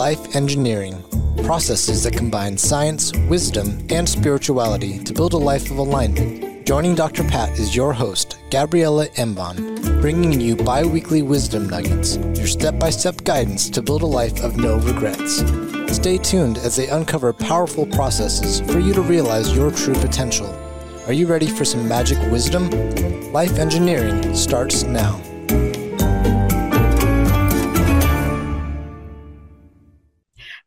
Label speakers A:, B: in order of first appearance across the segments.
A: Life Engineering processes that combine science, wisdom, and spirituality to build a life of alignment. Joining Dr. Pat is your host, Gabriela Embon, bringing you bi weekly wisdom nuggets, your step by step guidance to build a life of no regrets. Stay tuned as they uncover powerful processes for you to realize your true potential. Are you ready for some magic wisdom? Life Engineering starts now.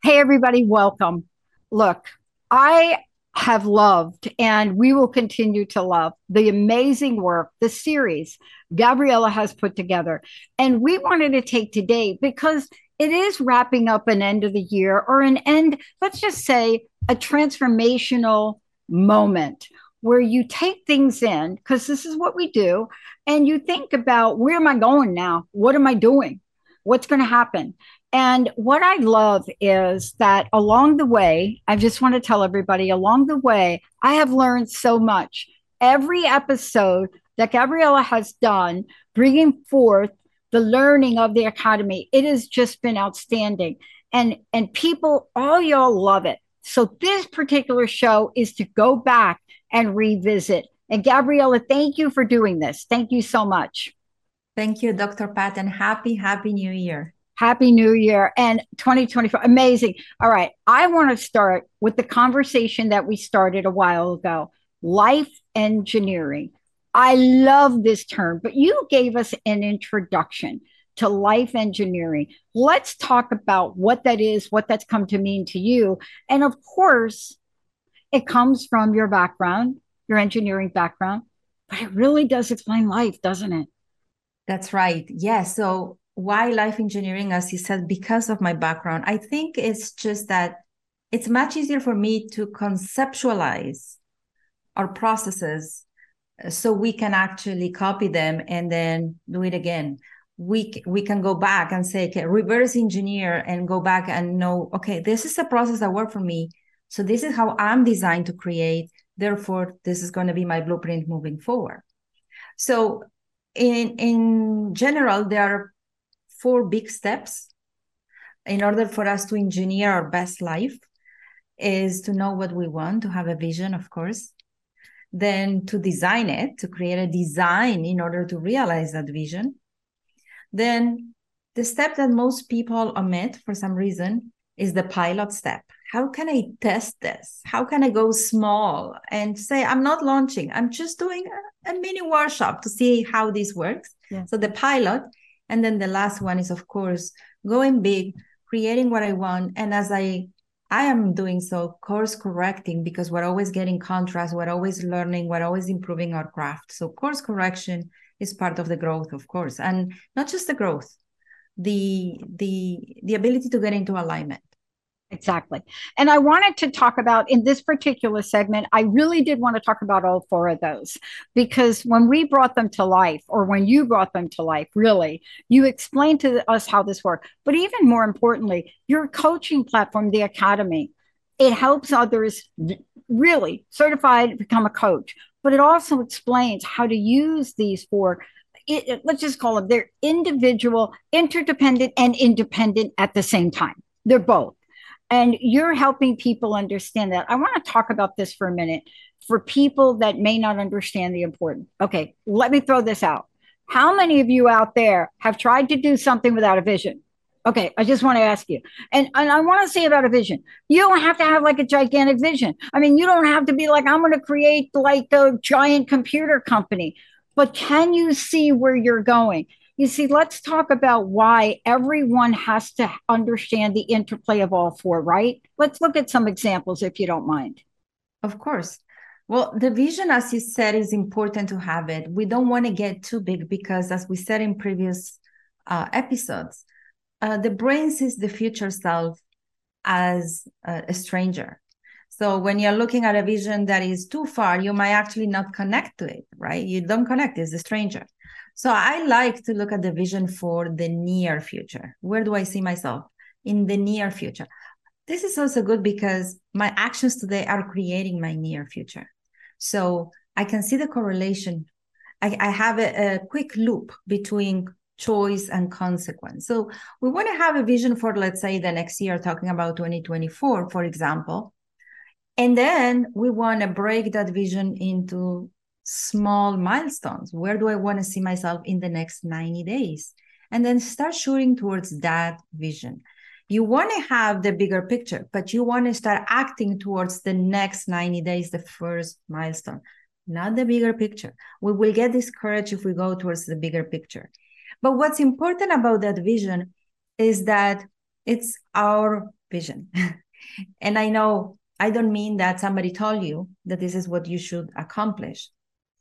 B: Hey, everybody, welcome. Look, I have loved and we will continue to love the amazing work, the series Gabriela has put together. And we wanted to take today because it is wrapping up an end of the year or an end, let's just say, a transformational moment where you take things in, because this is what we do, and you think about where am I going now? What am I doing? What's going to happen? And what I love is that along the way, I just want to tell everybody along the way, I have learned so much. Every episode that Gabriela has done, bringing forth the learning of the academy, it has just been outstanding. And, and people, all y'all love it. So this particular show is to go back and revisit. And Gabriela, thank you for doing this. Thank you so much.
C: Thank you, Dr. Pat, and happy, happy new year.
B: Happy New Year and 2024. Amazing. All right. I want to start with the conversation that we started a while ago life engineering. I love this term, but you gave us an introduction to life engineering. Let's talk about what that is, what that's come to mean to you. And of course, it comes from your background, your engineering background, but it really does explain life, doesn't it?
C: That's right. Yes. Yeah, so why life engineering as you said because of my background i think it's just that it's much easier for me to conceptualize our processes uh, so we can actually copy them and then do it again. We we can go back and say okay reverse engineer and go back and know okay this is a process that worked for me. So this is how i'm designed to create. Therefore this is going to be my blueprint moving forward. So in in general there are four big steps in order for us to engineer our best life is to know what we want to have a vision of course then to design it to create a design in order to realize that vision. Then the step that most people omit for some reason is the pilot step. How can i test this? How can i go small and say i'm not launching. I'm just doing a, a mini workshop to see how this works. Yeah. so the pilot and then the last one is, of course, going big, creating what I want. And as I I am doing so course correcting because we're always getting contrast, we're always learning, we're always improving our craft. So course correction is part of the growth, of course, and not just the growth, the the the ability to get into alignment.
B: Exactly. And I wanted to talk about in this particular segment, I really did want to talk about all four of those because when we brought them to life, or when you brought them to life, really, you explained to us how this worked. But even more importantly, your coaching platform, the Academy, it helps others really certified become a coach, but it also explains how to use these four it, let's just call them they're individual, interdependent, and independent at the same time. They're both. And you're helping people understand that. I want to talk about this for a minute for people that may not understand the importance. Okay, let me throw this out. How many of you out there have tried to do something without a vision? Okay, I just want to ask you. And, and I want to say about a vision. You don't have to have like a gigantic vision. I mean, you don't have to be like, I'm going to create like a giant computer company, but can you see where you're going? You see, let's talk about why everyone has to understand the interplay of all four, right? Let's look at some examples if you don't mind.
C: Of course. Well, the vision, as you said, is important to have it. We don't want to get too big because, as we said in previous uh, episodes, uh, the brain sees the future self as a, a stranger. So when you're looking at a vision that is too far, you might actually not connect to it, right? You don't connect, it's a stranger. So I like to look at the vision for the near future. Where do I see myself in the near future? This is also good because my actions today are creating my near future. So I can see the correlation. I, I have a, a quick loop between choice and consequence. So we want to have a vision for, let's say, the next year, talking about 2024, for example. And then we want to break that vision into small milestones. Where do I want to see myself in the next 90 days? And then start shooting towards that vision. You want to have the bigger picture, but you want to start acting towards the next 90 days, the first milestone, not the bigger picture. We will get discouraged if we go towards the bigger picture. But what's important about that vision is that it's our vision. and I know I don't mean that somebody told you that this is what you should accomplish.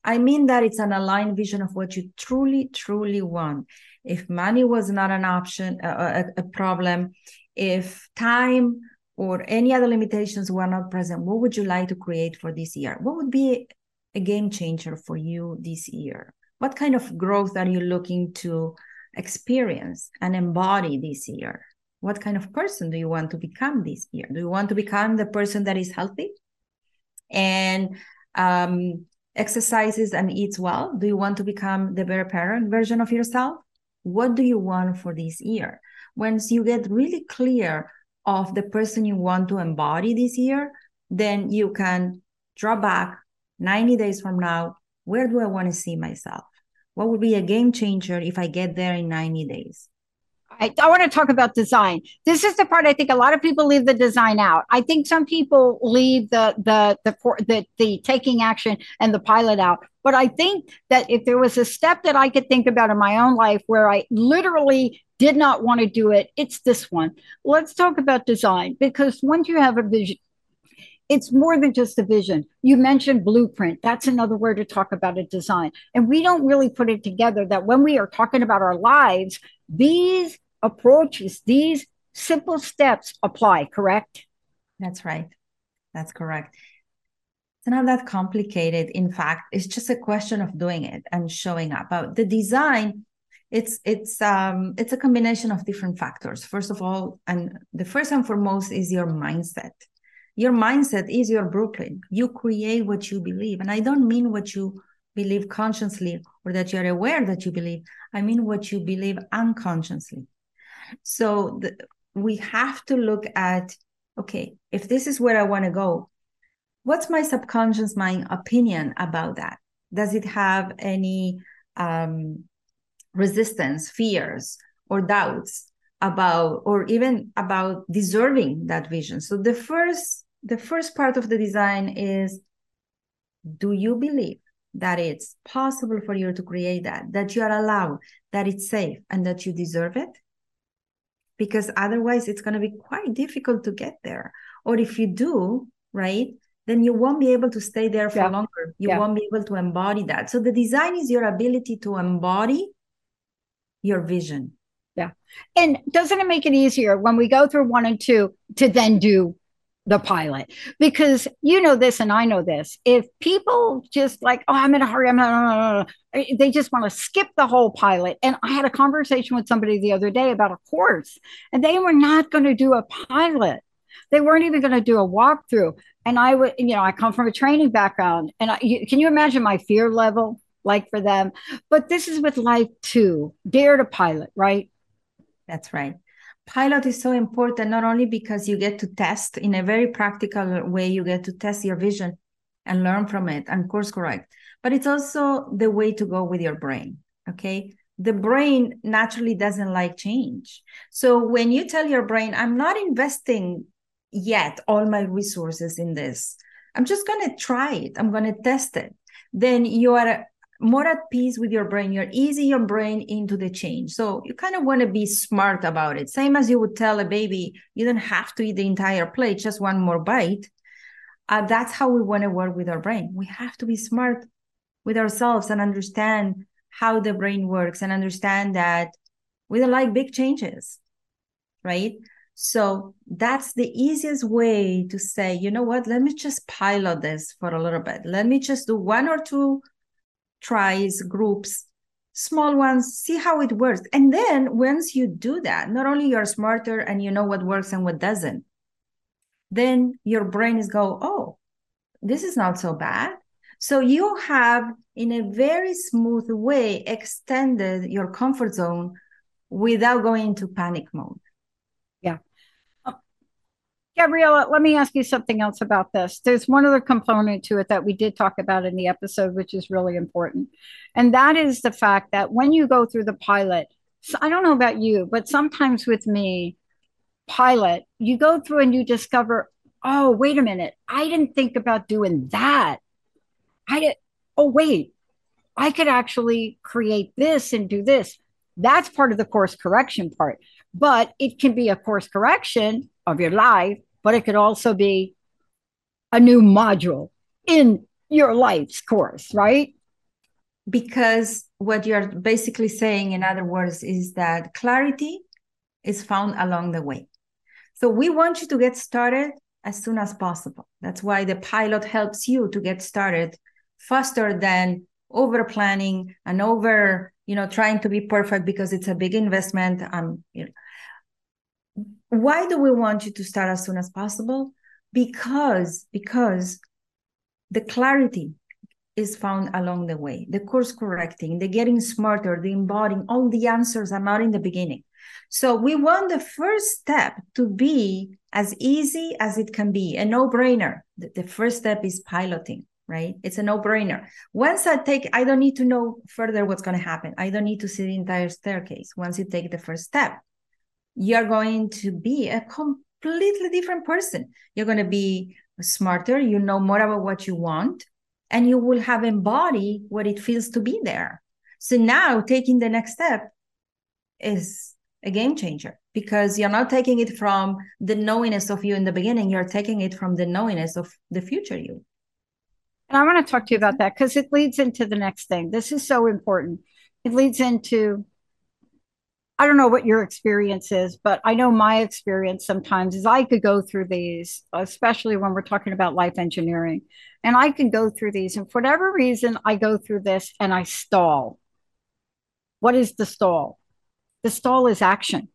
C: I mean that it's an aligned vision of what you truly, truly want. If money was not an option, a, a problem, if time or any other limitations were not present, what would you like to create for this year? What would be a game changer for you this year? What kind of growth are you looking to experience and embody this year? What kind of person do you want to become this year? Do you want to become the person that is healthy and um, exercises and eats well? Do you want to become the better parent version of yourself? What do you want for this year? Once you get really clear of the person you want to embody this year, then you can draw back 90 days from now. Where do I want to see myself? What would be a game changer if I get there in 90 days?
B: I, I, want to talk about design. This is the part I think a lot of people leave the design out. I think some people leave the the the the, the taking action and the pilot out. But I think that if there was a step that I could think about in my own life where I literally did not want to do it, it's this one. Let's talk about design because once you have a vision, it's more than just a vision. You mentioned blueprint. That's another word to talk about a design. And we don't really put it together that when we are talking about our lives, these approaches, these simple steps apply, correct?
C: That's right. That's correct. It's not that complicated. In fact, it's just a question of doing it and showing up. But the design, it's it's um it's a combination of different factors. First of all, and the first and foremost is your mindset your mindset is your blueprint. You create what you believe. And I don't mean what you believe consciously or that you're aware that you believe. I mean what you believe unconsciously. So the, we have to look at okay, if this is where I want to go, what's my subconscious mind opinion about that? Does it have any um, resistance, fears, or doubts about, or even about deserving that vision? So the first the first part of the design is do you believe that it's possible for you to create that, that you are allowed, that it's safe, and that you deserve it? Because otherwise, it's going to be quite difficult to get there. Or if you do, right, then you won't be able to stay there for yeah. longer. You yeah. won't be able to embody that. So the design is your ability to embody your vision.
B: Yeah. And doesn't it make it easier when we go through one and two to then do the pilot because you know this and I know this. If people just like, oh, I'm in a hurry, I'm not, eh, they just want to skip the whole pilot. And I had a conversation with somebody the other day about a course, and they were not going to do a pilot. They weren't even going to do a walkthrough. And I would, you know, I come from a training background, and I, you, can you imagine my fear level like for them? But this is with life too. Dare to pilot, right?
C: That's right pilot is so important not only because you get to test in a very practical way you get to test your vision and learn from it and course correct but it's also the way to go with your brain okay? The brain naturally doesn't like change. So when you tell your brain i'm not investing yet all my resources in this. I'm just going to try it. I'm going to test it. Then you are more at peace with your brain. You're easing your brain into the change. So you kind of want to be smart about it. Same as you would tell a baby, you don't have to eat the entire plate, just one more bite. Uh, that's how we want to work with our brain. We have to be smart with ourselves and understand how the brain works and understand that we don't like big changes, right? So that's the easiest way to say, you know what, let me just pilot this for a little bit. Let me just do one or two tries, groups, small ones, see how it works. And then once you do that, not only you're smarter and you know what works and what doesn't, then your brain is go, oh, this is not so bad. So you have, in a very smooth way, extended your comfort zone without going into panic mode.
B: Uh, let me ask you something else about this. There's one other component to it that we did talk about in the episode, which is really important. And that is the fact that when you go through the pilot, so I don't know about you, but sometimes with me, pilot, you go through and you discover, oh, wait a minute, I didn't think about doing that. I did, oh, wait, I could actually create this and do this. That's part of the course correction part. But it can be a course correction of your life, but it could also be a new module in your life's course, right?
C: Because what you're basically saying, in other words, is that clarity is found along the way. So we want you to get started as soon as possible. That's why the pilot helps you to get started faster than over planning and over, you know, trying to be perfect because it's a big investment. Um, you know. Why do we want you to start as soon as possible? Because because the clarity is found along the way. The course correcting, the getting smarter, the embodying, all the answers are not in the beginning. So we want the first step to be as easy as it can be, a no-brainer. The first step is piloting, right? It's a no-brainer. Once I take, I don't need to know further what's going to happen. I don't need to see the entire staircase. Once you take the first step, you're going to be a completely different person. You're going to be smarter. You know more about what you want and you will have embodied what it feels to be there. So now taking the next step is a game changer because you're not taking it from the knowingness of you in the beginning, you're taking it from the knowingness of the future you.
B: And I want to talk to you about that because it leads into the next thing. This is so important. It leads into I don't know what your experience is, but I know my experience sometimes is I could go through these, especially when we're talking about life engineering. And I can go through these, and for whatever reason, I go through this and I stall. What is the stall? The stall is action,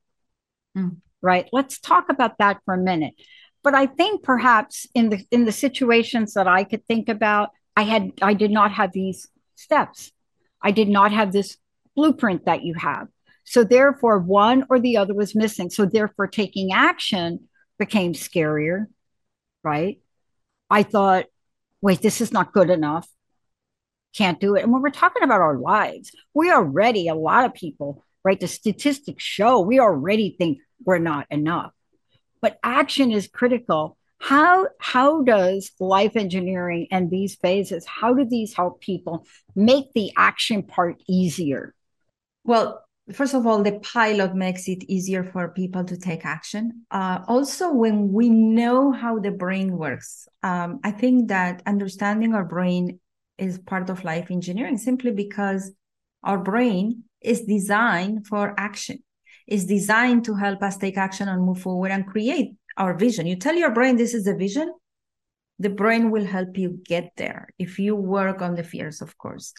B: mm. right? Let's talk about that for a minute. But I think perhaps in the in the situations that I could think about, I had I did not have these steps. I did not have this blueprint that you have. So therefore, one or the other was missing. So therefore, taking action became scarier, right? I thought, wait, this is not good enough. Can't do it. And when we're talking about our lives, we already, a lot of people, right? The statistics show we already think we're not enough. But action is critical. How how does life engineering and these phases, how do these help people make the action part easier?
C: Well, first of all, the pilot makes it easier for people to take action. Uh, also, when we know how the brain works, um, I think that understanding our brain is part of life engineering simply because our brain is designed for action, is designed to help us take action and move forward and create our vision. You tell your brain this is the vision, the brain will help you get there if you work on the fears, of course.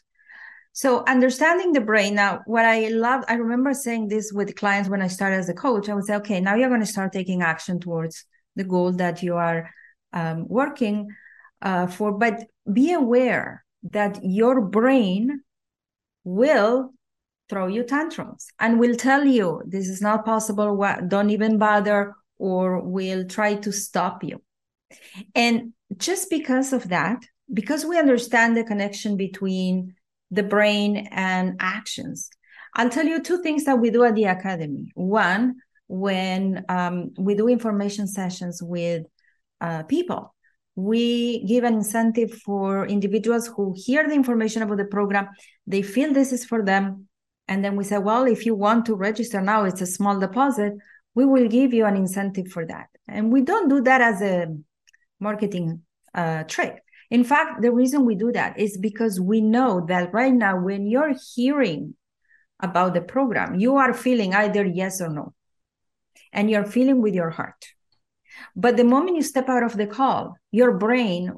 C: So understanding the brain. Now, what I love, I remember saying this with clients when I started as a coach. I would say, okay, now you're going to start taking action towards the goal that you are um, working uh, for, but be aware that your brain will throw you tantrums and will tell you this is not possible. Don't even bother, or will try to stop you. And just because of that, because we understand the connection between the brain and actions. I'll tell you two things that we do at the academy. One, when um, we do information sessions with uh, people, we give an incentive for individuals who hear the information about the program, they feel this is for them. And then we say, well, if you want to register now, it's a small deposit, we will give you an incentive for that. And we don't do that as a marketing uh, trick. In fact, the reason we do that is because we know that right now, when you're hearing about the program, you are feeling either yes or no, and you're feeling with your heart. But the moment you step out of the call, your brain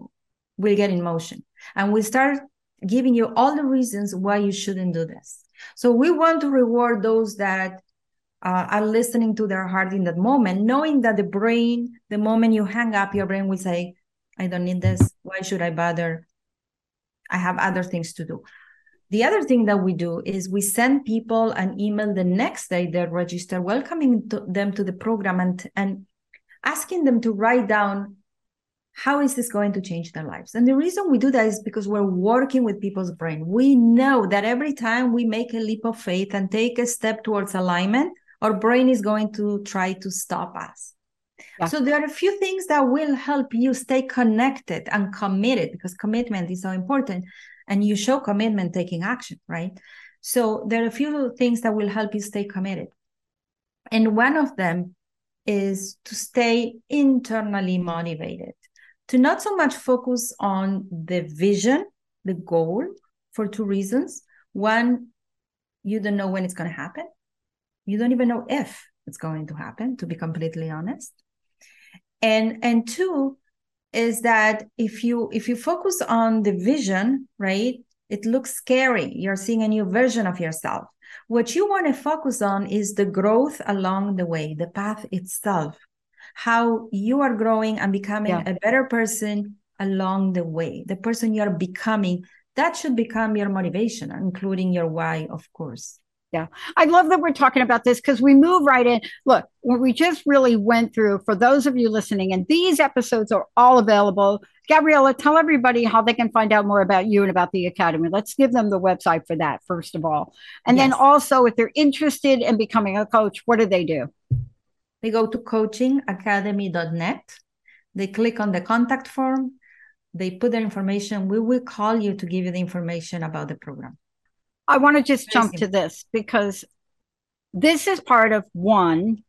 C: will get in motion and will start giving you all the reasons why you shouldn't do this. So we want to reward those that uh, are listening to their heart in that moment, knowing that the brain, the moment you hang up, your brain will say, I don't need this. Why should I bother? I have other things to do. The other thing that we do is we send people an email the next day they register, welcoming to them to the program and, and asking them to write down how is this going to change their lives? And the reason we do that is because we're working with people's brain. We know that every time we make a leap of faith and take a step towards alignment, our brain is going to try to stop us. Yeah. So there are a few things that will help you stay connected and committed because commitment is so important and you show commitment taking action, right? So there are a few things that will help you stay committed. And one of them is to stay internally motivated, to not so much focus on the vision, the goal, for two reasons. One, you don't know when it's going to happen. You don't even know if it's going to happen, to be completely honest. And and two, is that if you if you focus on the vision right it looks scary. You're seeing a new version of yourself. What you want to focus on is the growth along the way the path itself how you are growing and becoming yeah. a better person along the way the person you're becoming. That should become your motivation including your why of course
B: yeah. I love that we're talking about this because we move right in. Look, what we just really went through, for those of you listening, and these episodes are all available. Gabriela, tell everybody how they can find out more about you and about the Academy. Let's give them the website for that, first of all. And yes. then also, if they're interested in becoming a coach, what do they do?
C: They go to coachingacademy.net. They click on the contact form. They put their information. We will call you to give you the information about the program.
B: I want to just jump to this because this is part of one,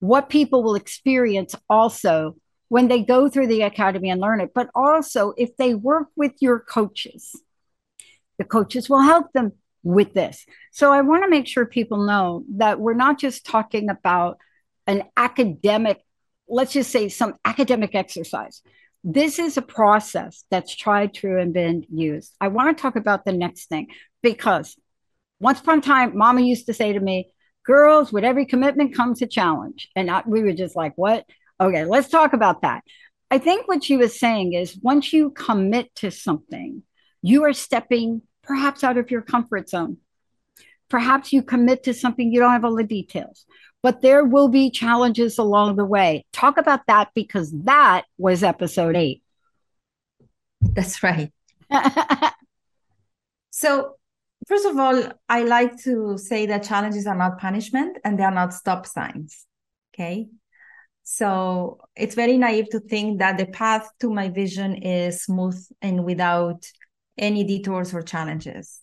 B: what people will experience also when they go through the academy and learn it, but also if they work with your coaches, the coaches will help them with this. So I want to make sure people know that we're not just talking about an academic, let's just say some academic exercise. This is a process that's tried, true, and been used. I want to talk about the next thing because once upon a time, mama used to say to me, girls, with every commitment comes a challenge. And I, we were just like, what? Okay, let's talk about that. I think what she was saying is once you commit to something, you are stepping perhaps out of your comfort zone. Perhaps you commit to something, you don't have all the details, but there will be challenges along the way. Talk about that because that was episode eight.
C: That's right. so, First of all, I like to say that challenges are not punishment and they are not stop signs. Okay. So it's very naive to think that the path to my vision is smooth and without any detours or challenges.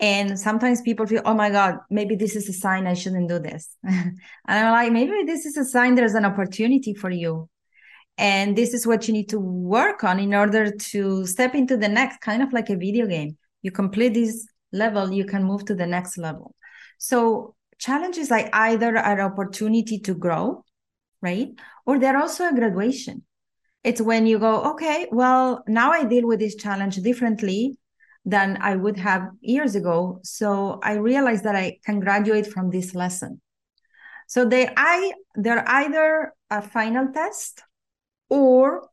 C: And sometimes people feel, oh my God, maybe this is a sign I shouldn't do this. and I'm like, maybe this is a sign there's an opportunity for you. And this is what you need to work on in order to step into the next, kind of like a video game. You complete this level, you can move to the next level. So challenges are either an opportunity to grow, right? Or they're also a graduation. It's when you go, okay, well, now I deal with this challenge differently than I would have years ago. So I realize that I can graduate from this lesson. So they I they're either a final test or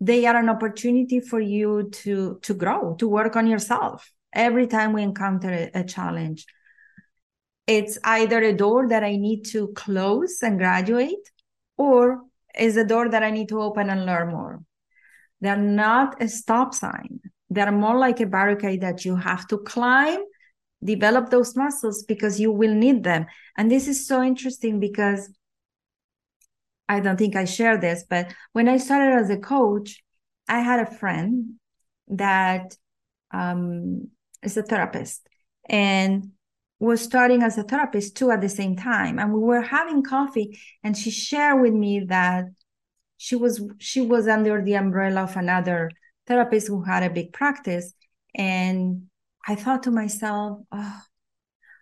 C: they are an opportunity for you to to grow, to work on yourself every time we encounter a, a challenge it's either a door that i need to close and graduate or is a door that i need to open and learn more they're not a stop sign they're more like a barricade that you have to climb develop those muscles because you will need them. And this is so interesting because i don't think i share this but when i started as a coach i had a friend that um, as a therapist and was starting as a therapist too at the same time. And we were having coffee and she shared with me that she was she was under the umbrella of another therapist who had a big practice and i thought to myself oh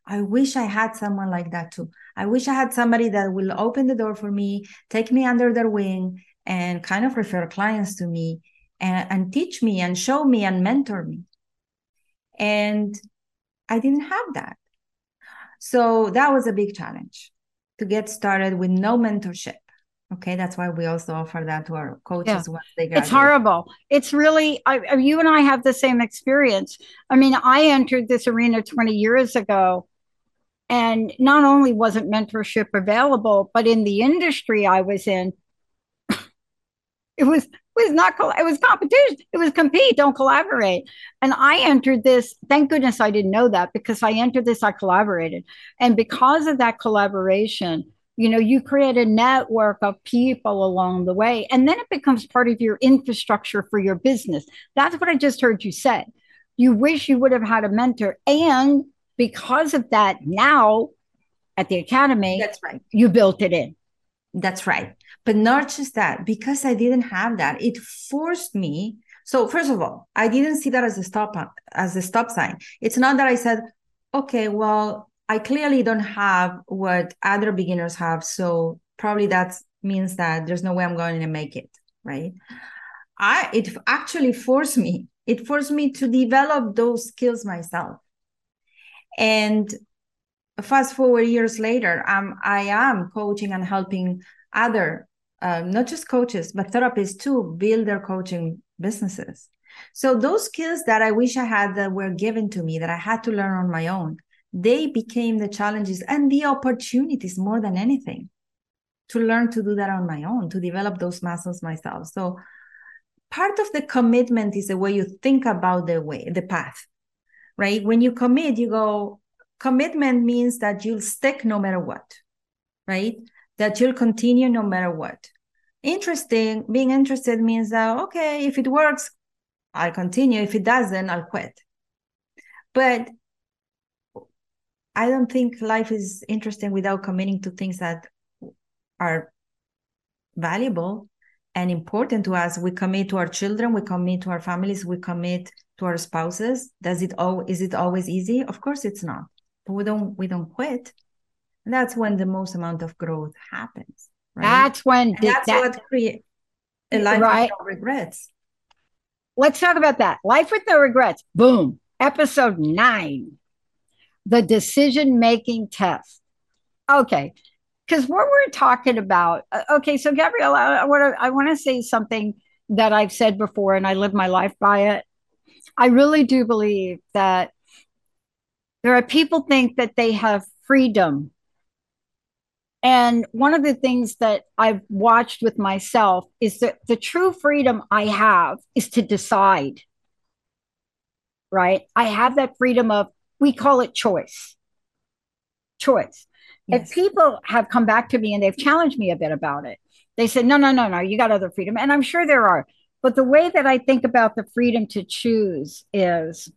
C: i wish i had someone like that too i wish i had somebody that will open the door for me take me under their wing and kind of refer clients to me and, and teach me and show me and mentor me and I didn't have that. So that was a big challenge to get started with no mentorship. Okay, that's why we also offer that to our coaches yeah. once they
B: graduate. It's horrible. It's really, I, you and I have the same experience. I mean, I entered this arena 20 years ago, and not only wasn't mentorship available, but in the industry I was in, it was was not it was competition it was compete don't collaborate and i entered this thank goodness i didn't know that because i entered this i collaborated and because of that collaboration you know you create a network of people along the way and then it becomes part of your infrastructure for your business. That's what i just heard you say you wish you would have had a mentor and because of that now at the academy
C: that's right.
B: you built it in.
C: That's right. But not just that because i didn't have that it forced me. So first of all i didn't see that as a stop as a stop sign. It's not that i said okay well I clearly don't have what other beginners have. So probably that means that there's no way I'm going to make it. Right. I it actually forced me, it forced me to develop those skills myself. And fast forward years later, um, I am coaching and helping other, um, not just coaches, but therapists to build their coaching businesses. So those skills that I wish I had that were given to me that I had to learn on my own, they became the challenges and the opportunities more than anything to learn to do that on my own, to develop those muscles myself. So part of the commitment is the way you think about the way, the path, right? When you commit, you go, commitment means that you'll stick no matter what, right? That you'll continue no matter what. Interesting, being interested means that, okay, if it works, I'll continue. If it doesn't, I'll quit. But I don't think life is interesting without committing to things that are valuable and important to us. We commit to our children, we commit to our families, we commit to our spouses. Does it all is it always easy? Of course it's not. But we don't we don't quit. And that's when the most amount of growth happens.
B: Right? That's when
C: the, that's that, what creates a life right. with no regrets.
B: Let's talk about that. Life with no regrets. Boom. Episode nine the decision making test. Okay. Because what we're talking about, uh, okay, so Gabrielle, I want to I want to say something that I've said before, and I live my life by it. I really do believe that there are people think that they have freedom. And one of the things that I've watched with myself is that the true freedom I have is to decide. Right? I have that freedom of we call it choice. Choice. Yes. If people have come back to me and they've challenged me a bit about it, they said, no, no, no, no, you got other freedom. And I'm sure there are. But the way that I think about the freedom to choose is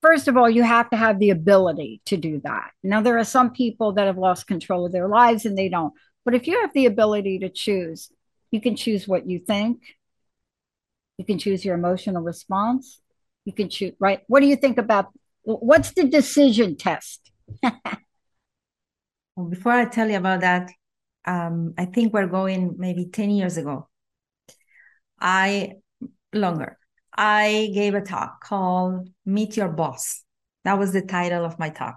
B: first of all, you have to have the ability to do that. Now, there are some people that have lost control of their lives and they don't. But if you have the ability to choose, you can choose what you think, you can choose your emotional response, you can choose, right? What do you think about What's the decision test?
C: well, before I tell you about that, um, I think we're going maybe 10 years ago. I, longer, I gave a talk called Meet Your Boss. That was the title of my talk.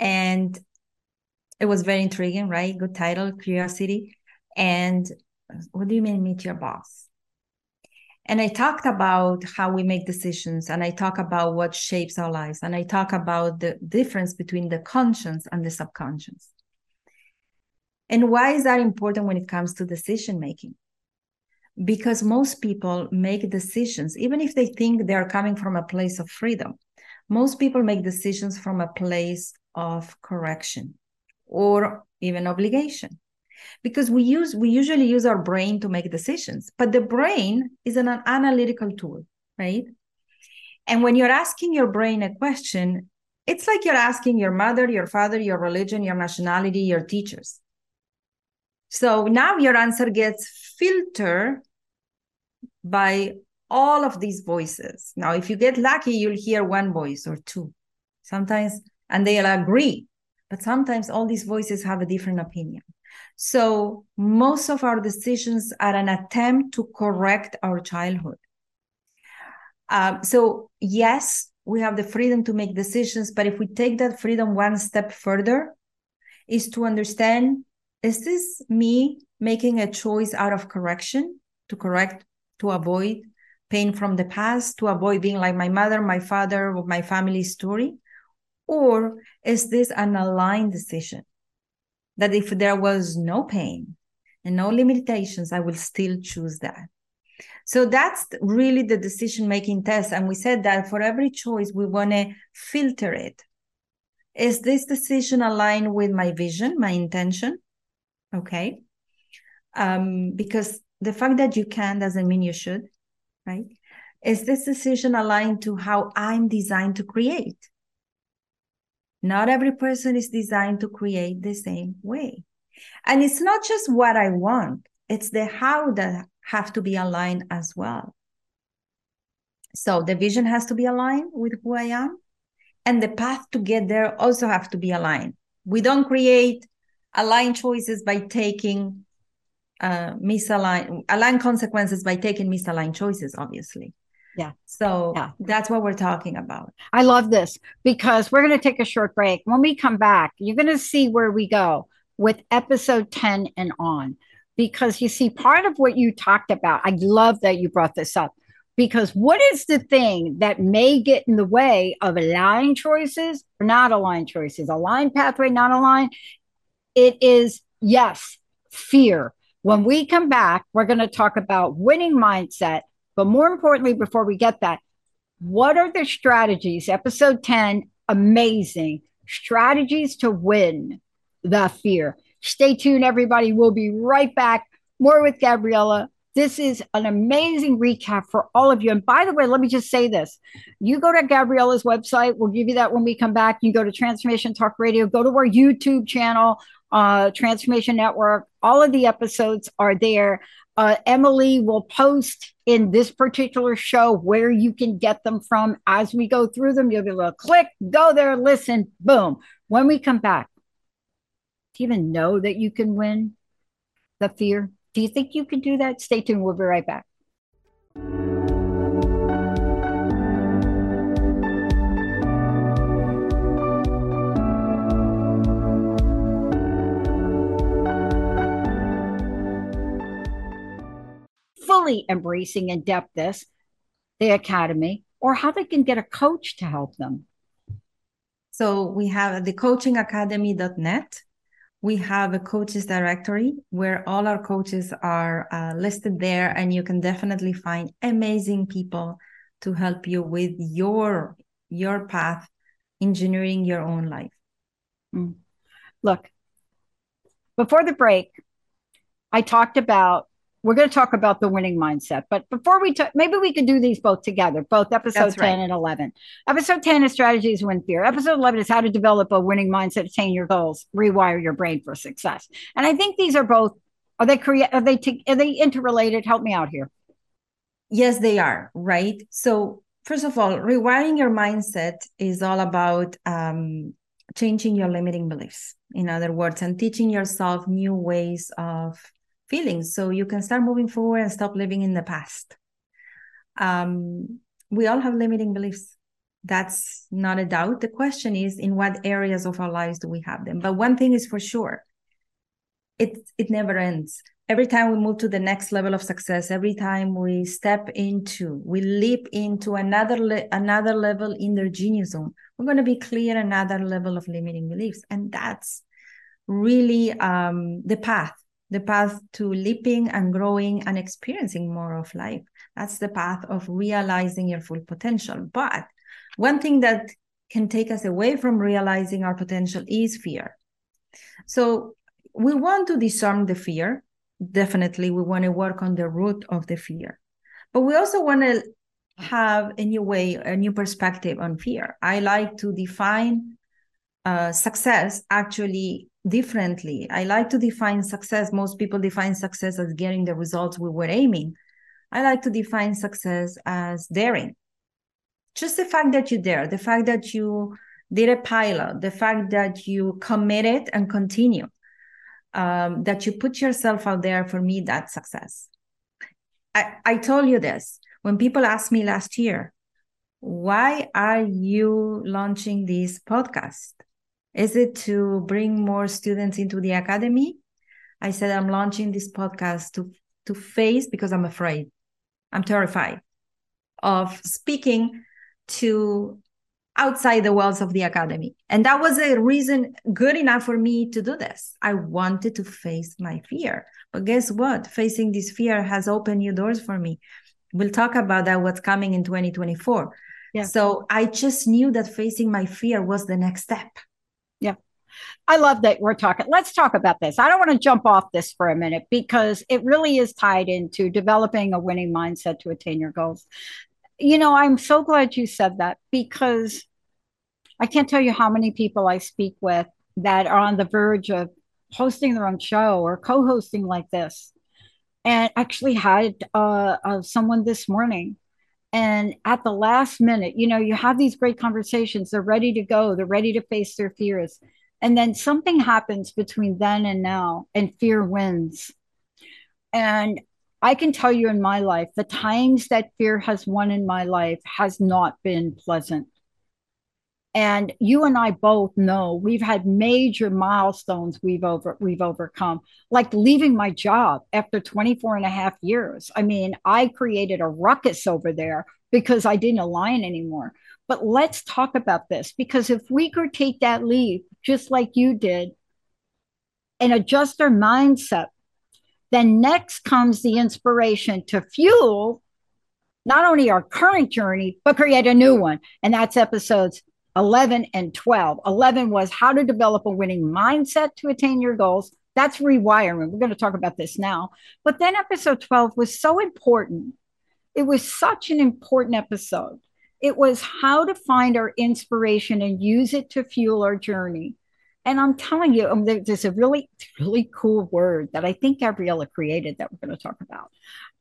C: And it was very intriguing, right? Good title, curiosity. And what do you mean, meet your boss? And I talked about how we make decisions and I talk about what shapes our lives and I talk about the difference between the conscious and the subconscious. And why is that important when it comes to decision making? Because most people make decisions, even if they think they're coming from a place of freedom, most people make decisions from a place of correction or even obligation because we use we usually use our brain to make decisions but the brain is an, an analytical tool right? And when you're asking your brain a question it's like you're asking your mother your father your religion your nationality your teachers. So now your answer gets filtered by all of these voices. Now if you get lucky you'll hear one voice or two. Sometimes and they'll agree but sometimes all these voices have a different opinion so most of our decisions are an attempt to correct our childhood. Um, so yes, we have the freedom to make decisions, but if we take that freedom one step further, is to understand is this me making a choice out of correction to correct, to avoid pain from the past, to avoid being like my mother, my father, or my family story? Or is this an aligned decision that if there was no pain and no limitations, I will still choose that? So that's really the decision making test. And we said that for every choice, we want to filter it. Is this decision aligned with my vision, my intention? Okay. Um, because the fact that you can doesn't mean you should, right? Is this decision aligned to how I'm designed to create? Not every person is designed to create the same way. And it's not just what I want, it's the how that have to be aligned as well. So the vision has to be aligned with who I am, and the path to get there also have to be aligned. We don't create aligned choices by taking uh, misaligned aligned consequences by taking misaligned choices, obviously.
B: Yeah.
C: So yeah. that's what we're talking about.
B: I love this because we're going to take a short break. When we come back, you're going to see where we go with episode 10 and on. Because you see, part of what you talked about, I love that you brought this up. Because what is the thing that may get in the way of aligned choices or not aligned choices? Aligned pathway, not aligned. It is, yes, fear. When we come back, we're going to talk about winning mindset. But more importantly, before we get that, what are the strategies? Episode 10, amazing strategies to win the fear. Stay tuned, everybody. We'll be right back. More with Gabriela. This is an amazing recap for all of you. And by the way, let me just say this. You go to Gabriela's website. We'll give you that when we come back. You go to Transformation Talk Radio, go to our YouTube channel, uh, Transformation Network. All of the episodes are there. Uh, Emily will post in this particular show where you can get them from as we go through them. You'll be able to click, go there, listen, boom. When we come back, do you even know that you can win the fear? Do you think you can do that? Stay tuned. We'll be right back. Fully embracing in depth this, the academy, or how they can get a coach to help them.
C: So we have the coachingacademy.net we have a coaches directory where all our coaches are uh, listed there and you can definitely find amazing people to help you with your your path engineering your own life
B: mm. look before the break i talked about we're going to talk about the winning mindset. But before we talk, maybe we could do these both together, both episode That's 10 right. and 11. Episode 10 is strategies win fear. Episode 11 is how to develop a winning mindset, attain your goals, rewire your brain for success. And I think these are both, are they create, are they, t- are they interrelated? Help me out here.
C: Yes, they are. Right. So first of all, rewiring your mindset is all about um, changing your limiting beliefs. In other words, and teaching yourself new ways of feelings. So you can start moving forward and stop living in the past. Um, we all have limiting beliefs. That's not a doubt. The question is in what areas of our lives do we have them? But one thing is for sure. It it never ends. Every time we move to the next level of success every time we step into we leap into another le- another level in their genius zone we're going to be clear another level of limiting beliefs. And that's really um, the path the path to leaping and growing and experiencing more of life. That's the path of realizing your full potential. But one thing that can take us away from realizing our potential is fear. So we want to disarm the fear. Definitely, we want to work on the root of the fear. But we also want to have a new way, a new perspective on fear. I like to define uh, success actually differently. I like to define success. Most people define success as getting the results we were aiming. I like to define success as daring. Just the fact that you dare, the fact that you did a pilot, the fact that you committed and continue, um, that you put yourself out there, for me, that's success. I, I told you this when people asked me last year, why are you launching this podcast? Is it to bring more students into the academy? I said I'm launching this podcast to to face because I'm afraid. I'm terrified of speaking to outside the walls of the academy. And that was a reason good enough for me to do this. I wanted to face my fear. But guess what? Facing this fear has opened new doors for me. We'll talk about that, what's coming in 2024. Yeah. So I just knew that facing my fear was the next step.
B: I love that we're talking. Let's talk about this. I don't want to jump off this for a minute because it really is tied into developing a winning mindset to attain your goals. You know, I'm so glad you said that because I can't tell you how many people I speak with that are on the verge of hosting their own show or co-hosting like this and actually had uh, uh, someone this morning and at the last minute you know you have these great conversations they're ready to go they're ready to face their fears and then something happens between then and now and fear wins and i can tell you in my life the times that fear has won in my life has not been pleasant and you and I both know we've had major milestones we've over we've overcome, like leaving my job after 24 and a half years. I mean, I created a ruckus over there because I didn't align anymore. But let's talk about this because if we could take that leave just like you did and adjust our mindset, then next comes the inspiration to fuel not only our current journey, but create a new one. And that's episodes 11 and 12. 11 was how to develop a winning mindset to attain your goals. That's rewiring. We're going to talk about this now. But then episode 12 was so important. It was such an important episode. It was how to find our inspiration and use it to fuel our journey. And I'm telling you, um, there's a really, really cool word that I think Gabriela created that we're going to talk about.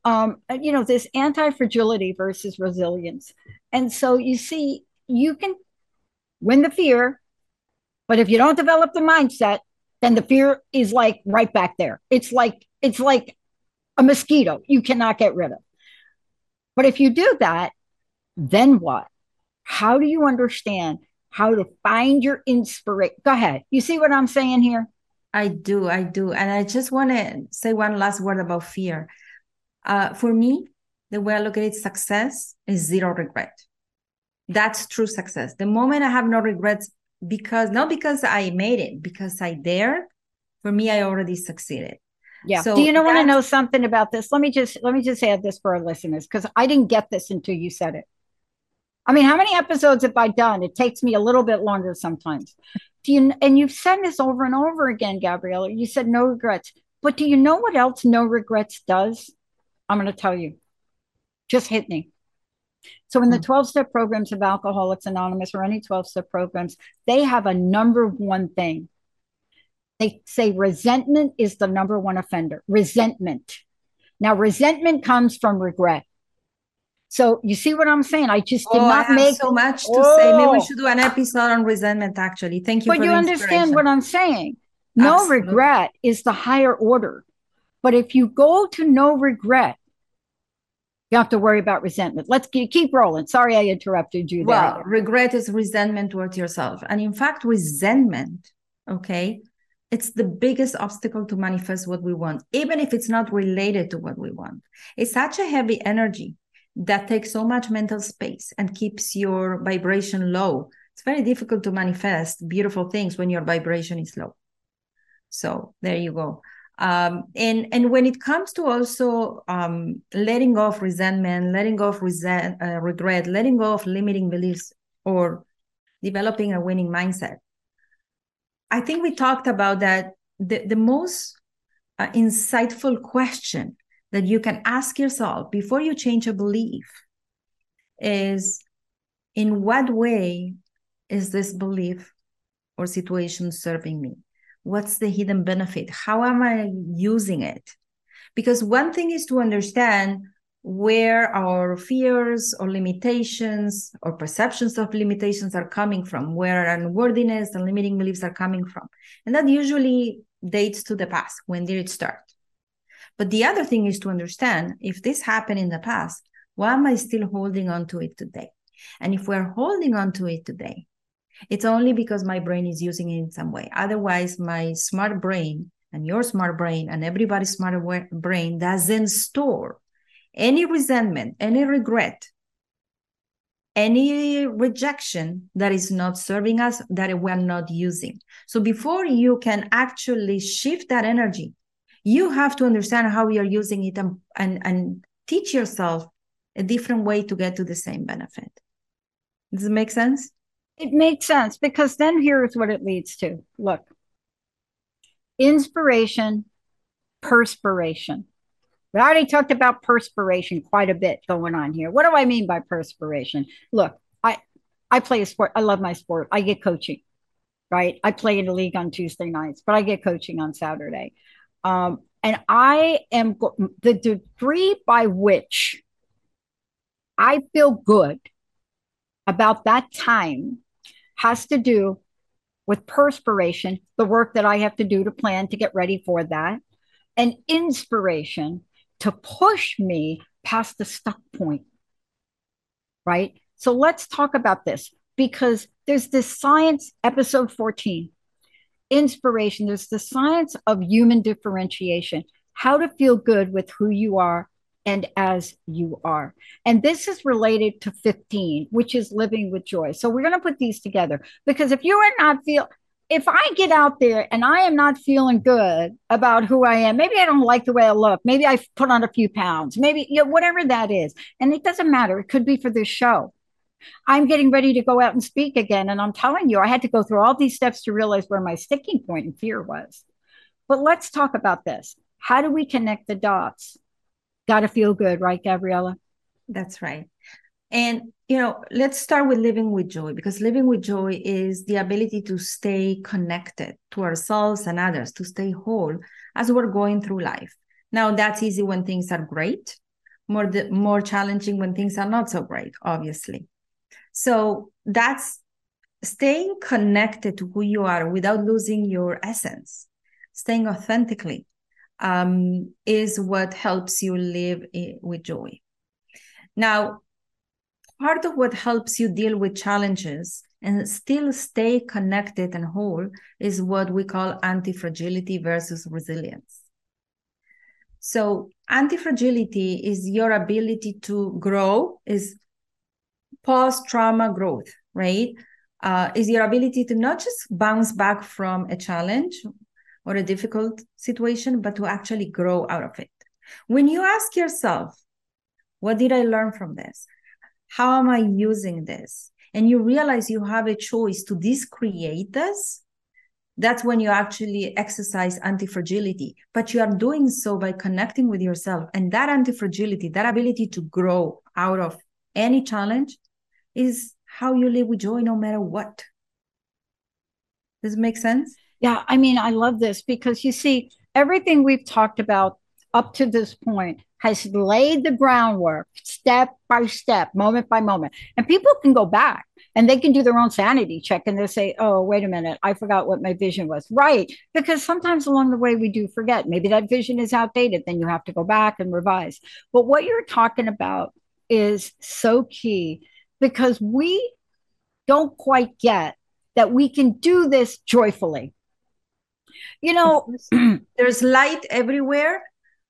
B: Um, you know, this anti fragility versus resilience. And so you see, you can win the fear. But if you don't develop the mindset, then the fear is like right back there. It's like it's like a mosquito you cannot get rid of. But if you do that, then what? How do you understand how to find your inspiration? Go ahead. You see what I'm saying here?
C: I do, I do. And I just want to say one last word about fear. Uh, for me, the way I look at it, success is zero regret. That's true success. The moment I have no regrets, because not because I made it, because I dared, for me, I already succeeded.
B: Yeah. So Do you know want to know something about this? Let me just let me just add this for our listeners because I didn't get this until you said it. I mean, how many episodes have I done? It takes me a little bit longer sometimes. Do you and you've said this over and over again, Gabriela. You said no regrets. But do you know what else no regrets does? I'm going to tell you. Just hit me. So in the hmm. 12 step programs of Alcoholics Anonymous or any 12 step programs, they have a number one thing. They say resentment is the number one offender. Resentment. Now, resentment comes from regret. So you see what I'm saying? I just did oh, not make
C: so much to oh. say. Maybe we oh. should do an episode on resentment. Actually, thank you.
B: But you understand what I'm saying? No Absolutely. regret is the higher order. But if you go to no regret, you have to worry about resentment. Let's keep rolling. Sorry, I interrupted you there.
C: Well, regret is resentment towards yourself. And in fact, resentment, okay, it's the biggest obstacle to manifest what we want, even if it's not related to what we want. It's such a heavy energy that takes so much mental space and keeps your vibration low. It's very difficult to manifest beautiful things when your vibration is low. So there you go um, and and when it comes to also um, letting go of resentment letting go of resent, uh, regret letting go of limiting beliefs or developing a winning mindset i think we talked about that the, the most uh, insightful question that you can ask yourself before you change a belief is in what way is this belief or situation serving me What's the hidden benefit? How am I using it? Because one thing is to understand where our fears or limitations or perceptions of limitations are coming from, where unworthiness and limiting beliefs are coming from. And that usually dates to the past. When did it start? But the other thing is to understand if this happened in the past, why am I still holding on to it today? And if we're holding on to it today, it's only because my brain is using it in some way. Otherwise, my smart brain and your smart brain and everybody's smart brain doesn't store any resentment, any regret, any rejection that is not serving us, that we're not using. So before you can actually shift that energy, you have to understand how you're using it and, and, and teach yourself a different way to get to the same benefit. Does it make sense?
B: It makes sense because then here's what it leads to. Look, inspiration, perspiration. We already talked about perspiration quite a bit going on here. What do I mean by perspiration? Look, I I play a sport. I love my sport. I get coaching, right? I play in the league on Tuesday nights, but I get coaching on Saturday. Um, and I am the degree by which I feel good about that time has to do with perspiration, the work that I have to do to plan to get ready for that, and inspiration to push me past the stuck point. Right? So let's talk about this because there's this science, episode 14, inspiration. There's the science of human differentiation, how to feel good with who you are and as you are. And this is related to 15, which is living with joy. So we're going to put these together because if you are not feel if I get out there and I am not feeling good about who I am, maybe I don't like the way I look, maybe I put on a few pounds, maybe you know, whatever that is. And it doesn't matter. It could be for this show. I'm getting ready to go out and speak again. And I'm telling you, I had to go through all these steps to realize where my sticking point and fear was. But let's talk about this. How do we connect the dots? got to feel good, right, Gabriela?
C: That's right. And, you know, let's start with living with joy because living with joy is the ability to stay connected to ourselves and others, to stay whole as we're going through life. Now, that's easy when things are great, more, more challenging when things are not so great, obviously. So that's staying connected to who you are without losing your essence, staying authentically um, is what helps you live with joy. Now, part of what helps you deal with challenges and still stay connected and whole is what we call anti fragility versus resilience. So, anti fragility is your ability to grow, is post trauma growth, right? Uh, is your ability to not just bounce back from a challenge or a difficult situation, but to actually grow out of it. When you ask yourself, what did I learn from this? How am I using this? And you realize you have a choice to discreate this. That's when you actually exercise anti fragility. But you are doing so by connecting with yourself. And that anti fragility, that ability to grow out of any challenge, is how you live with joy no matter what. Does it make sense?
B: Yeah, I mean, I love this because you see, everything we've talked about up to this point has laid the groundwork step by step, moment by moment. And people can go back and they can do their own sanity check and they'll say, oh, wait a minute, I forgot what my vision was. Right. Because sometimes along the way we do forget. Maybe that vision is outdated. Then you have to go back and revise. But what you're talking about is so key because we don't quite get that we can do this joyfully.
C: You know there's light everywhere.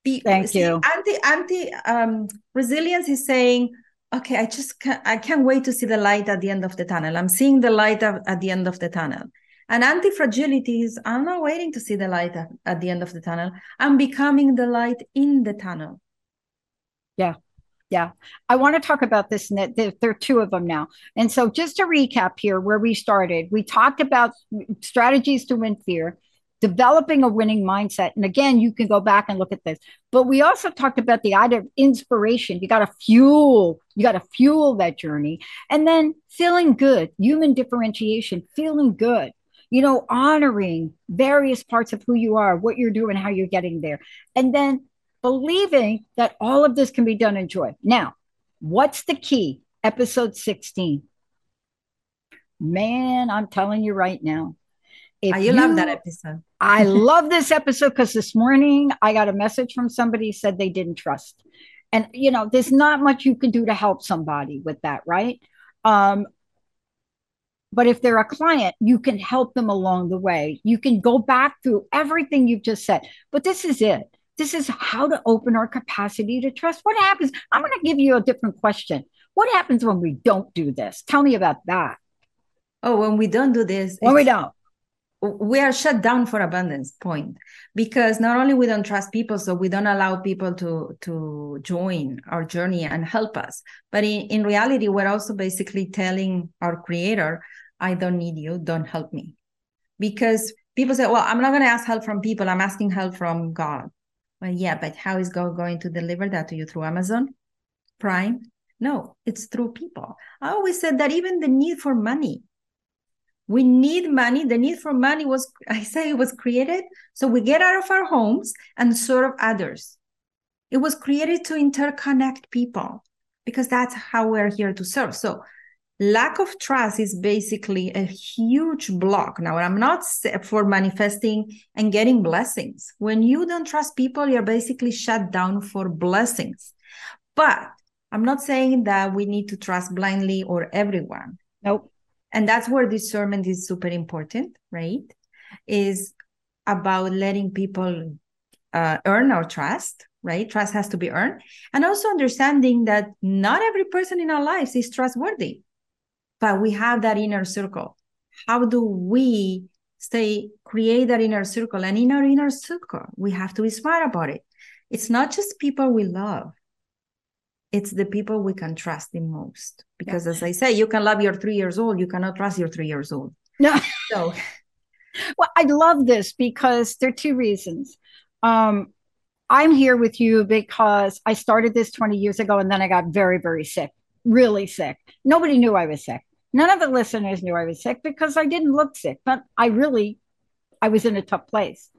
B: Be, thank see, you.
C: anti anti um, resilience is saying okay i just can't, i can't wait to see the light at the end of the tunnel. I'm seeing the light at the end of the tunnel. And anti-fragility is i'm not waiting to see the light at, at the end of the tunnel. I'm becoming the light in the tunnel.
B: Yeah yeah, I want to talk about this. there are two of them now. And so, just to recap here where we started, we talked about strategies to win fear developing a winning mindset. And again, you can go back and look at this. But we also talked about the idea of inspiration. You got to fuel, you got to fuel that journey. And then feeling good, human differentiation, feeling good, you know, honoring various parts of who you are, what you're doing, how you're getting there. And then believing that all of this can be done in joy. Now, what's the key? Episode 16. Man, I'm telling you right now,
C: if you, you love that episode.
B: I love this episode because this morning I got a message from somebody said they didn't trust. And you know, there's not much you can do to help somebody with that, right? Um, But if they're a client, you can help them along the way. You can go back through everything you've just said. But this is it. This is how to open our capacity to trust. What happens? I'm going to give you a different question. What happens when we don't do this? Tell me about that.
C: Oh, when we don't do this,
B: when we don't,
C: we are shut down for abundance point because not only we don't trust people so we don't allow people to to join our journey and help us but in, in reality we're also basically telling our creator i don't need you don't help me because people say well i'm not going to ask help from people i'm asking help from god well yeah but how is god going to deliver that to you? Through amazon prime? No it's through people. I always said that even the need for money. We need money. The need for money was i say it was created so we get out of our homes and serve others. It was created to interconnect people because that's how we're here to serve. So lack of trust is basically a huge block. Now i'm not for manifesting and getting blessings. When you don't trust people you're basically shut down for blessings. But i'm not saying that we need to trust blindly or everyone.
B: Nope.
C: And that's where discernment is super important right? Is about letting people uh, earn our trust right? Trust has to be earned. And also understanding that not every person in our lives is trustworthy but we have that inner circle. How do we stay create that inner circle? And in our inner circle we have to be smart about it. It's not just people we love. It's the people we can trust the most. Because yeah. as i say you can love your three years old you cannot trust your three years old.
B: No. So well i love this because there are two reasons. Um, i'm here with you because i started this 20 years ago and then i got very very sick really sick nobody knew i was sick none of the listeners knew i was sick because i didn't look sick but i really i was in a tough place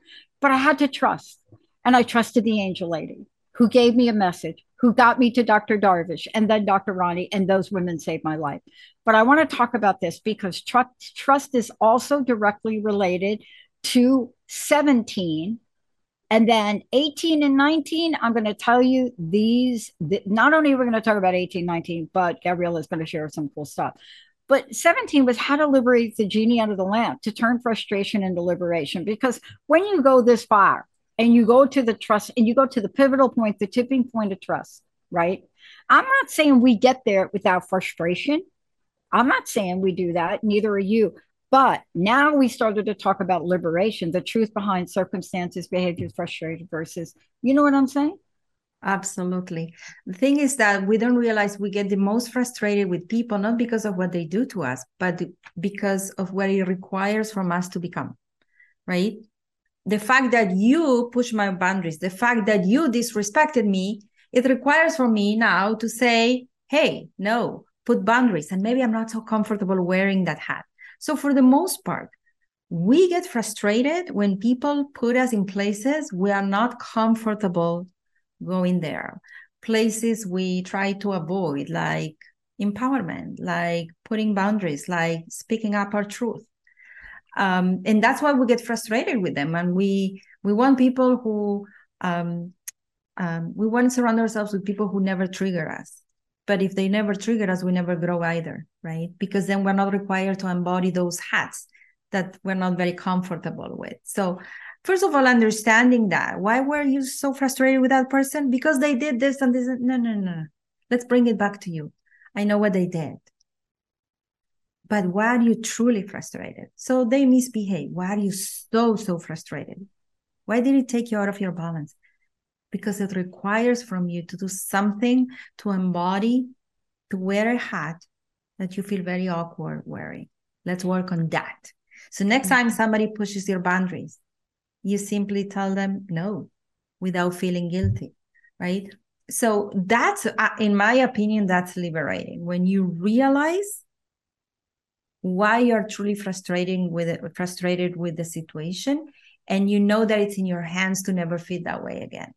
B: but i had to trust and i trusted the angel lady who gave me a message who got me to Dr. Darvish and then Dr. Ronnie, and those women saved my life. But I want to talk about this because trust, trust is also directly related to 17. And then 18 and 19, I'm going to tell you these. not only we're we going to talk about 18, 19, but Gabriela is going to share some cool stuff. But 17 was how to liberate the genie out of the lamp, to turn frustration into liberation. Because when you go this far, and you go to the trust and you go to the pivotal point, the tipping point of trust, right? I'm not saying we get there without frustration. I'm not saying we do that, neither are you. But now we started to talk about liberation, the truth behind circumstances, behaviors, frustrated versus, you know what I'm saying?
C: Absolutely. The thing is that we don't realize we get the most frustrated with people, not because of what they do to us, but because of what it requires from us to become, right? the fact that you push my boundaries, the fact that you disrespected me, it requires for me now to say, hey, no, put boundaries. And maybe I'm not so comfortable wearing that hat. So, for the most part, we get frustrated when people put us in places we are not comfortable going there, places we try to avoid, like empowerment, like putting boundaries, like speaking up our truth. Um, and that's why we get frustrated with them. And we we want people who um, um, we want to surround ourselves with people who never trigger us but if they never trigger us we never grow either right because then we're not required to embody those hats that we're not very comfortable with so first of all understanding that why were you so frustrated with that person because they did this and this no no no let's bring it back to you i know what they did but why are you truly frustrated? So they misbehave. Why are you so, so frustrated? Why did it take you out of your balance? Because it requires from you to do something to embody, to wear a hat that you feel very awkward wearing. Let's work on that. So next time somebody pushes your boundaries, you simply tell them no without feeling guilty, right? So that's, uh, in my opinion, that's liberating when you realize why you're truly frustrating with it, frustrated with the situation, and you know that it's in your hands to never feel that way again.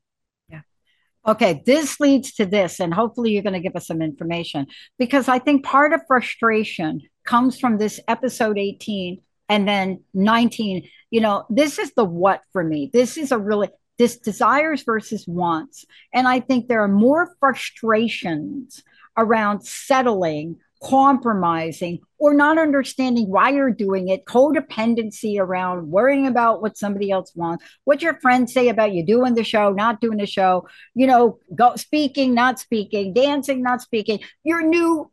B: Okay, this leads to this, and hopefully you're going to give us some information because I think part of frustration comes from this episode 18 and then 19. You know, this is the what for me. This is a really this desires versus wants. And I think there are more frustrations around settling compromising or not understanding why you're doing it, codependency around worrying about what somebody else wants, what your friends say about you doing the show, not doing the show, you know, go speaking, not speaking, dancing, not speaking, your new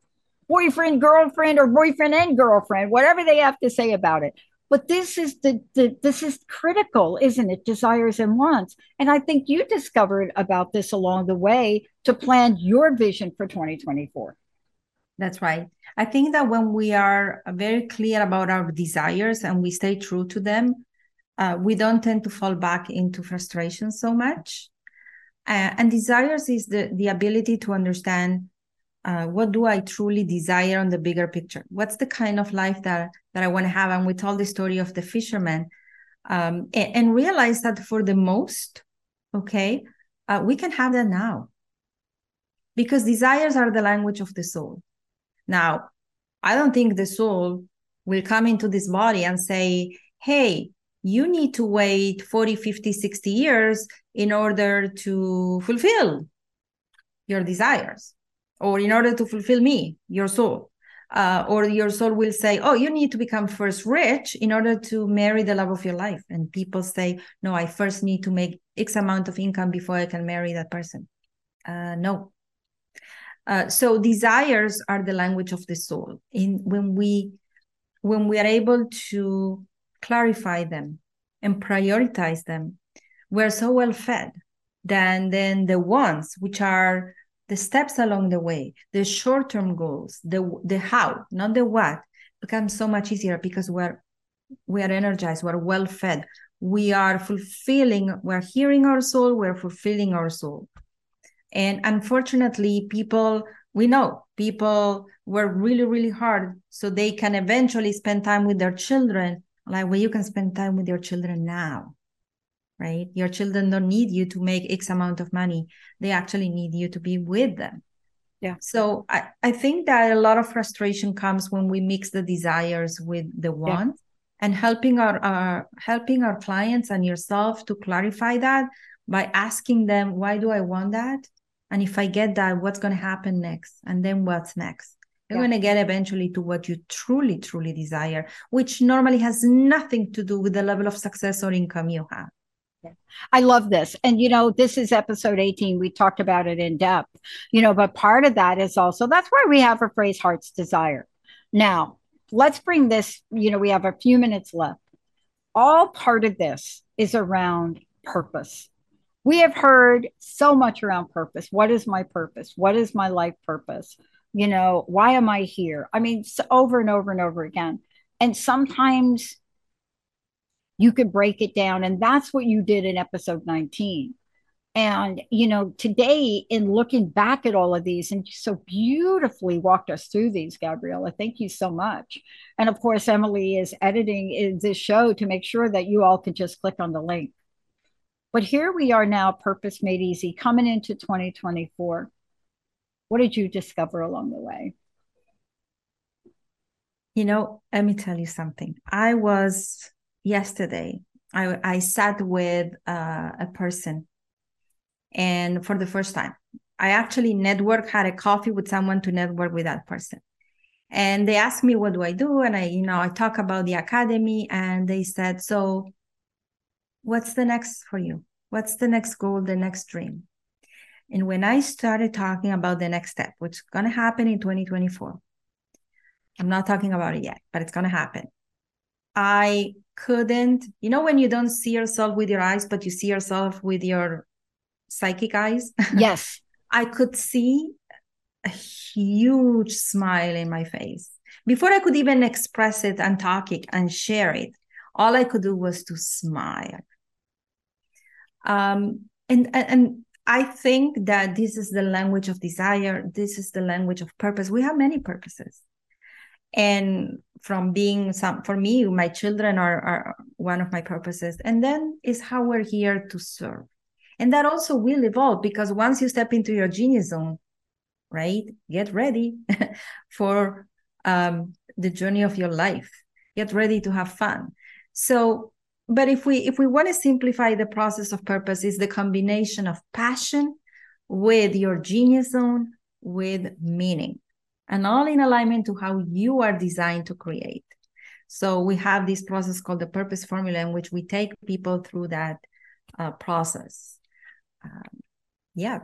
B: boyfriend, girlfriend, or boyfriend and girlfriend, whatever they have to say about it. But this is the, the this is critical, isn't it? Desires and wants. And I think you discovered about this along the way to plan your vision for 2024.
C: That's right. I think that when we are very clear about our desires and we stay true to them, uh, we don't tend to fall back into frustration so much. Uh, and desires is the, the ability to understand uh, what do I truly desire on the bigger picture? What's the kind of life that, that I want to have? And we told the story of the fisherman um, and, and, realize that for the most, okay, uh, we can have that now because desires are the language of the soul. Now, I don't think the soul will come into this body and say, hey, you need to wait 40, 50, 60 years in order to fulfill your desires or in order to fulfill me, your soul. Uh, or your soul will say, Oh, you need to become first rich in order to marry the love of your life. And people say, No, I first need to make X amount of income before I can marry that person. Uh, no, uh, so desires are the language of the soul. In when we when we are able to clarify them and prioritize them, we're so well fed. Then then the wants, which are the steps along the way, the short-term goals, the the how, not the what, becomes so much easier because we're we are energized, we're well fed, we are fulfilling, we're hearing our soul, we're fulfilling our soul. And unfortunately, people, we know people work really, really hard so they can eventually spend time with their children. Like, well, you can spend time with your children now, right? Your children don't need you to make X amount of money. They actually need you to be with them.
B: Yeah.
C: So I, I think that a lot of frustration comes when we mix the desires with the wants yeah. and helping our, our helping our clients and yourself to clarify that by asking them, why do I want that? And if I get that, what's going to happen next? And then what's next? You're yeah. going to get eventually to what you truly, truly desire, which normally has nothing to do with the level of success or income you have.
B: I love this. And, you know, this is episode 18. We talked about it in depth, you know, but part of that is also that's why we have a phrase heart's desire. Now, let's bring this, you know, we have a few minutes left. All part of this is around purpose we have heard so much around purpose. What is my purpose? What is my life purpose? You know, why am I here? I mean, over and over and over again. And sometimes you could break it down. And that's what you did in episode 19. And, you know, today, in looking back at all of these and so beautifully walked us through these, Gabriela, thank you so much. And of course, Emily is editing eh, this show to make sure that you all can just click on the link. But here we are now, Purpose Made Easy, coming into 2024. What did you discover along the way?
C: You know, let me tell you something. I was yesterday, I, I sat with uh, a person, and for the first time, I actually network, had a coffee with someone to network with that person. And they asked me, what do I do? And I, you know, I talk about the academy, and they said, so what's the next for you? What's the next goal, the next dream? And when I started talking about the next step, which is going to happen in 2024, I'm not talking about it yet, but it's going to happen. I couldn't, you know, when you don't see yourself with your eyes, but you see yourself with your psychic eyes?
B: Yes.
C: I could see a huge smile in my face. Before I could even express it and talk it and share it, all I could do was to smile um, and, and I think that this is the language of desire. This is the language of purpose. We have many purposes. And from being some, for me, my children are, are one of my purposes. And then is how we're here to serve. And that also will evolve because once you step into your genius zone, right, get ready for um, the journey of your life. Get ready to have fun. So but if we if we want to simplify the process of purpose is the combination of passion with your genius zone with meaning and all in alignment to how you are designed to create. So we have this process called the purpose formula, in which we take people through that uh, process. Um, yeah.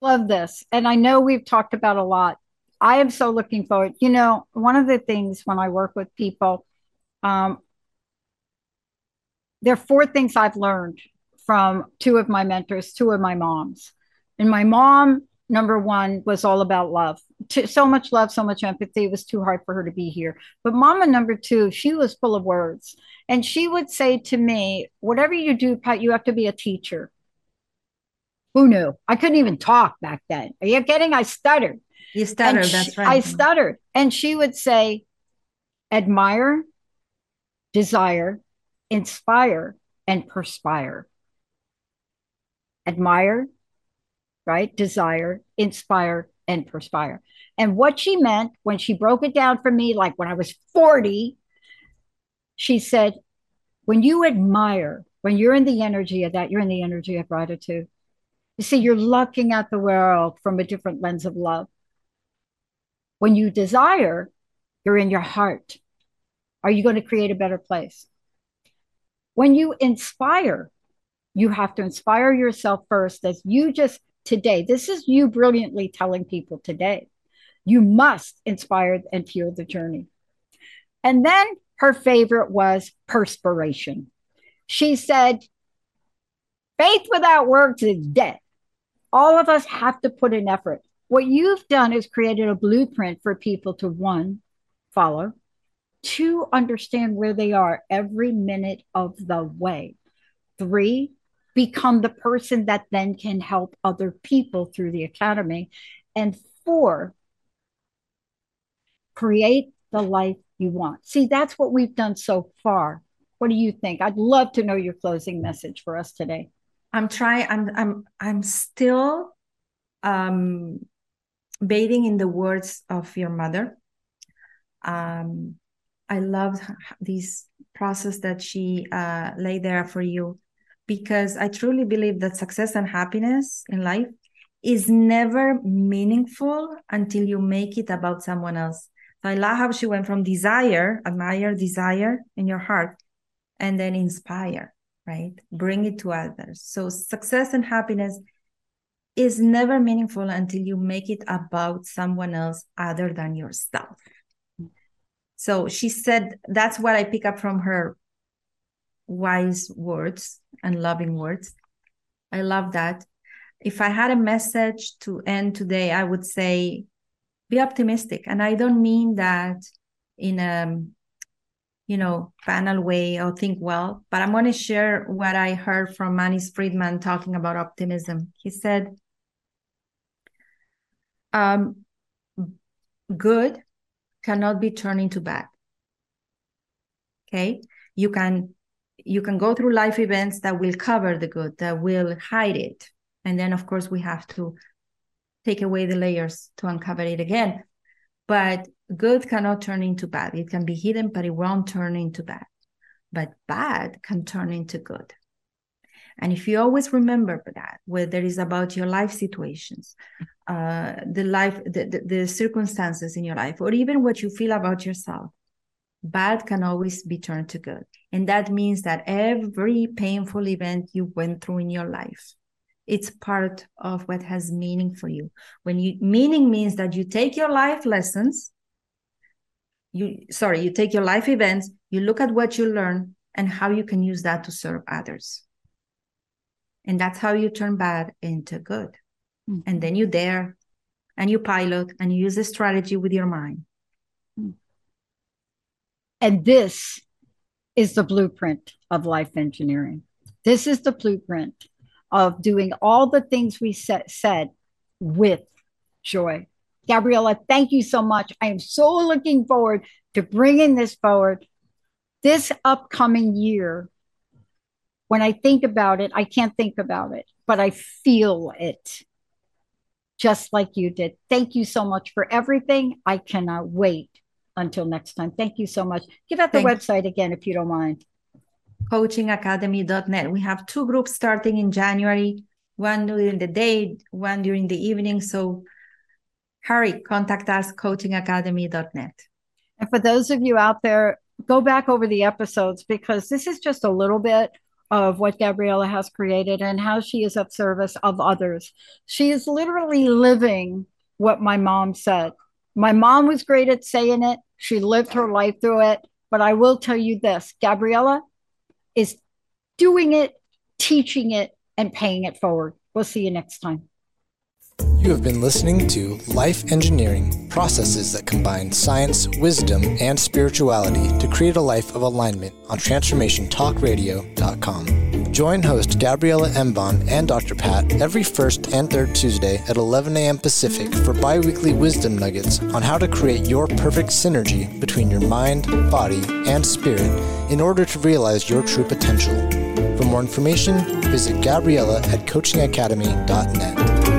B: Love this. And I know we've talked about a lot. I am so looking forward. You know, one of the things when I work with people, um, there are four things I've learned from two of my mentors, two of my moms. And my mom, number one, was all about love. So much love, so much empathy. It was too hard for her to be here. But mama, number two, she was full of words. And she would say to me, whatever you do, Pat, you have to be a teacher. Who knew? I couldn't even talk back then. Are you kidding? I stuttered.
C: You stuttered, she, that's right.
B: I stuttered. And she would say, admire, desire, inspire, and perspire. Admire, right? Desire, inspire, and perspire. And what she meant when she broke it down for me, like when I was 40, she said, when you admire, when you're in the energy of that, you're in the energy of gratitude. You see, you're looking at the world from a different lens of love. When you desire, you're in your heart. Are you going to create a better place? When you inspire, you have to inspire yourself first, as you just today, this is you brilliantly telling people today. You must inspire and fuel the journey. And then her favorite was perspiration. She said, Faith without works is dead. All of us have to put in effort. What you've done is created a blueprint for people to one, follow, two, understand where they are every minute of the way, three, become the person that then can help other people through the academy, and four, create the life you want. See, that's what we've done so far. What do you think? I'd love to know your closing message for us today.
C: I'm trying. I'm. I'm. I'm still um, bathing in the words of your mother. Um, I loved this process that she uh, laid there for you because I truly believe that success and happiness in life is never meaningful until you make it about someone else. So I love how she went from desire, admire, desire in your heart, and then inspire, right? Bring it to others. So success and happiness is never meaningful until you make it about someone else other than yourself. So she said, that's what I pick up from her wise words and loving words. I love that. If I had a message to end today, I would say be optimistic. And I don't mean that in a you know banal way or think well, but I'm going to share what I heard from Manis Friedman talking about optimism. He said, um, good cannot be turned into bad. Okay, you can you can go through life events that will cover the good, that will hide it, and then of course we have to take away the layers to uncover it again. But good cannot turn into bad. It can be hidden, but it won't turn into bad. But bad can turn into good. And if you always remember that, whether it's about your life situations, uh, the life, the, the, the circumstances in your life, or even what you feel about yourself, bad can always be turned to good. And that means that every painful event you went through in your life, it's part of what has meaning for you. When you meaning means that you take your life lessons, you sorry, you take your life events, you look at what you learn and how you can use that to serve others. And that's how you turn bad into good. Mm. And then you dare and you pilot and you use a strategy with your mind. Hmm.
B: And this is the blueprint of life engineering. This is the blueprint of doing all the things we set, said with joy. Gabriela, thank you so much. I am so looking forward to bringing this forward this upcoming year when I think about it, I can't think about it, but I feel it just like you did. Thank you so much for everything. I cannot wait until next time. Thank you so much. Give out the Thank website again if you don't mind.
C: Coachingacademy.net. We have two groups starting in January, one during the day, one during the evening. So hurry, contact us, coachingacademy.net.
B: And for those of you out there, go back over the episodes because this is just a little bit of what Gabriela has created and how she is of service of others. She is literally living what my mom said. My mom was great at saying it. She lived her life through it. But I will tell you this Gabriela is doing it, teaching it, and paying it forward. We'll see you next time.
A: You have been listening to Life Engineering Processes that combine science, wisdom, and spirituality to create a life of alignment on TransformationTalkRadio.com. Join host Gabriela Embon and Dr. Pat every first and third Tuesday at 11 a.m. Pacific for bi weekly wisdom nuggets on how to create your perfect synergy between your mind, body, and spirit in order to realize your true potential. For more information, visit Gabriela at coachingacademy.net.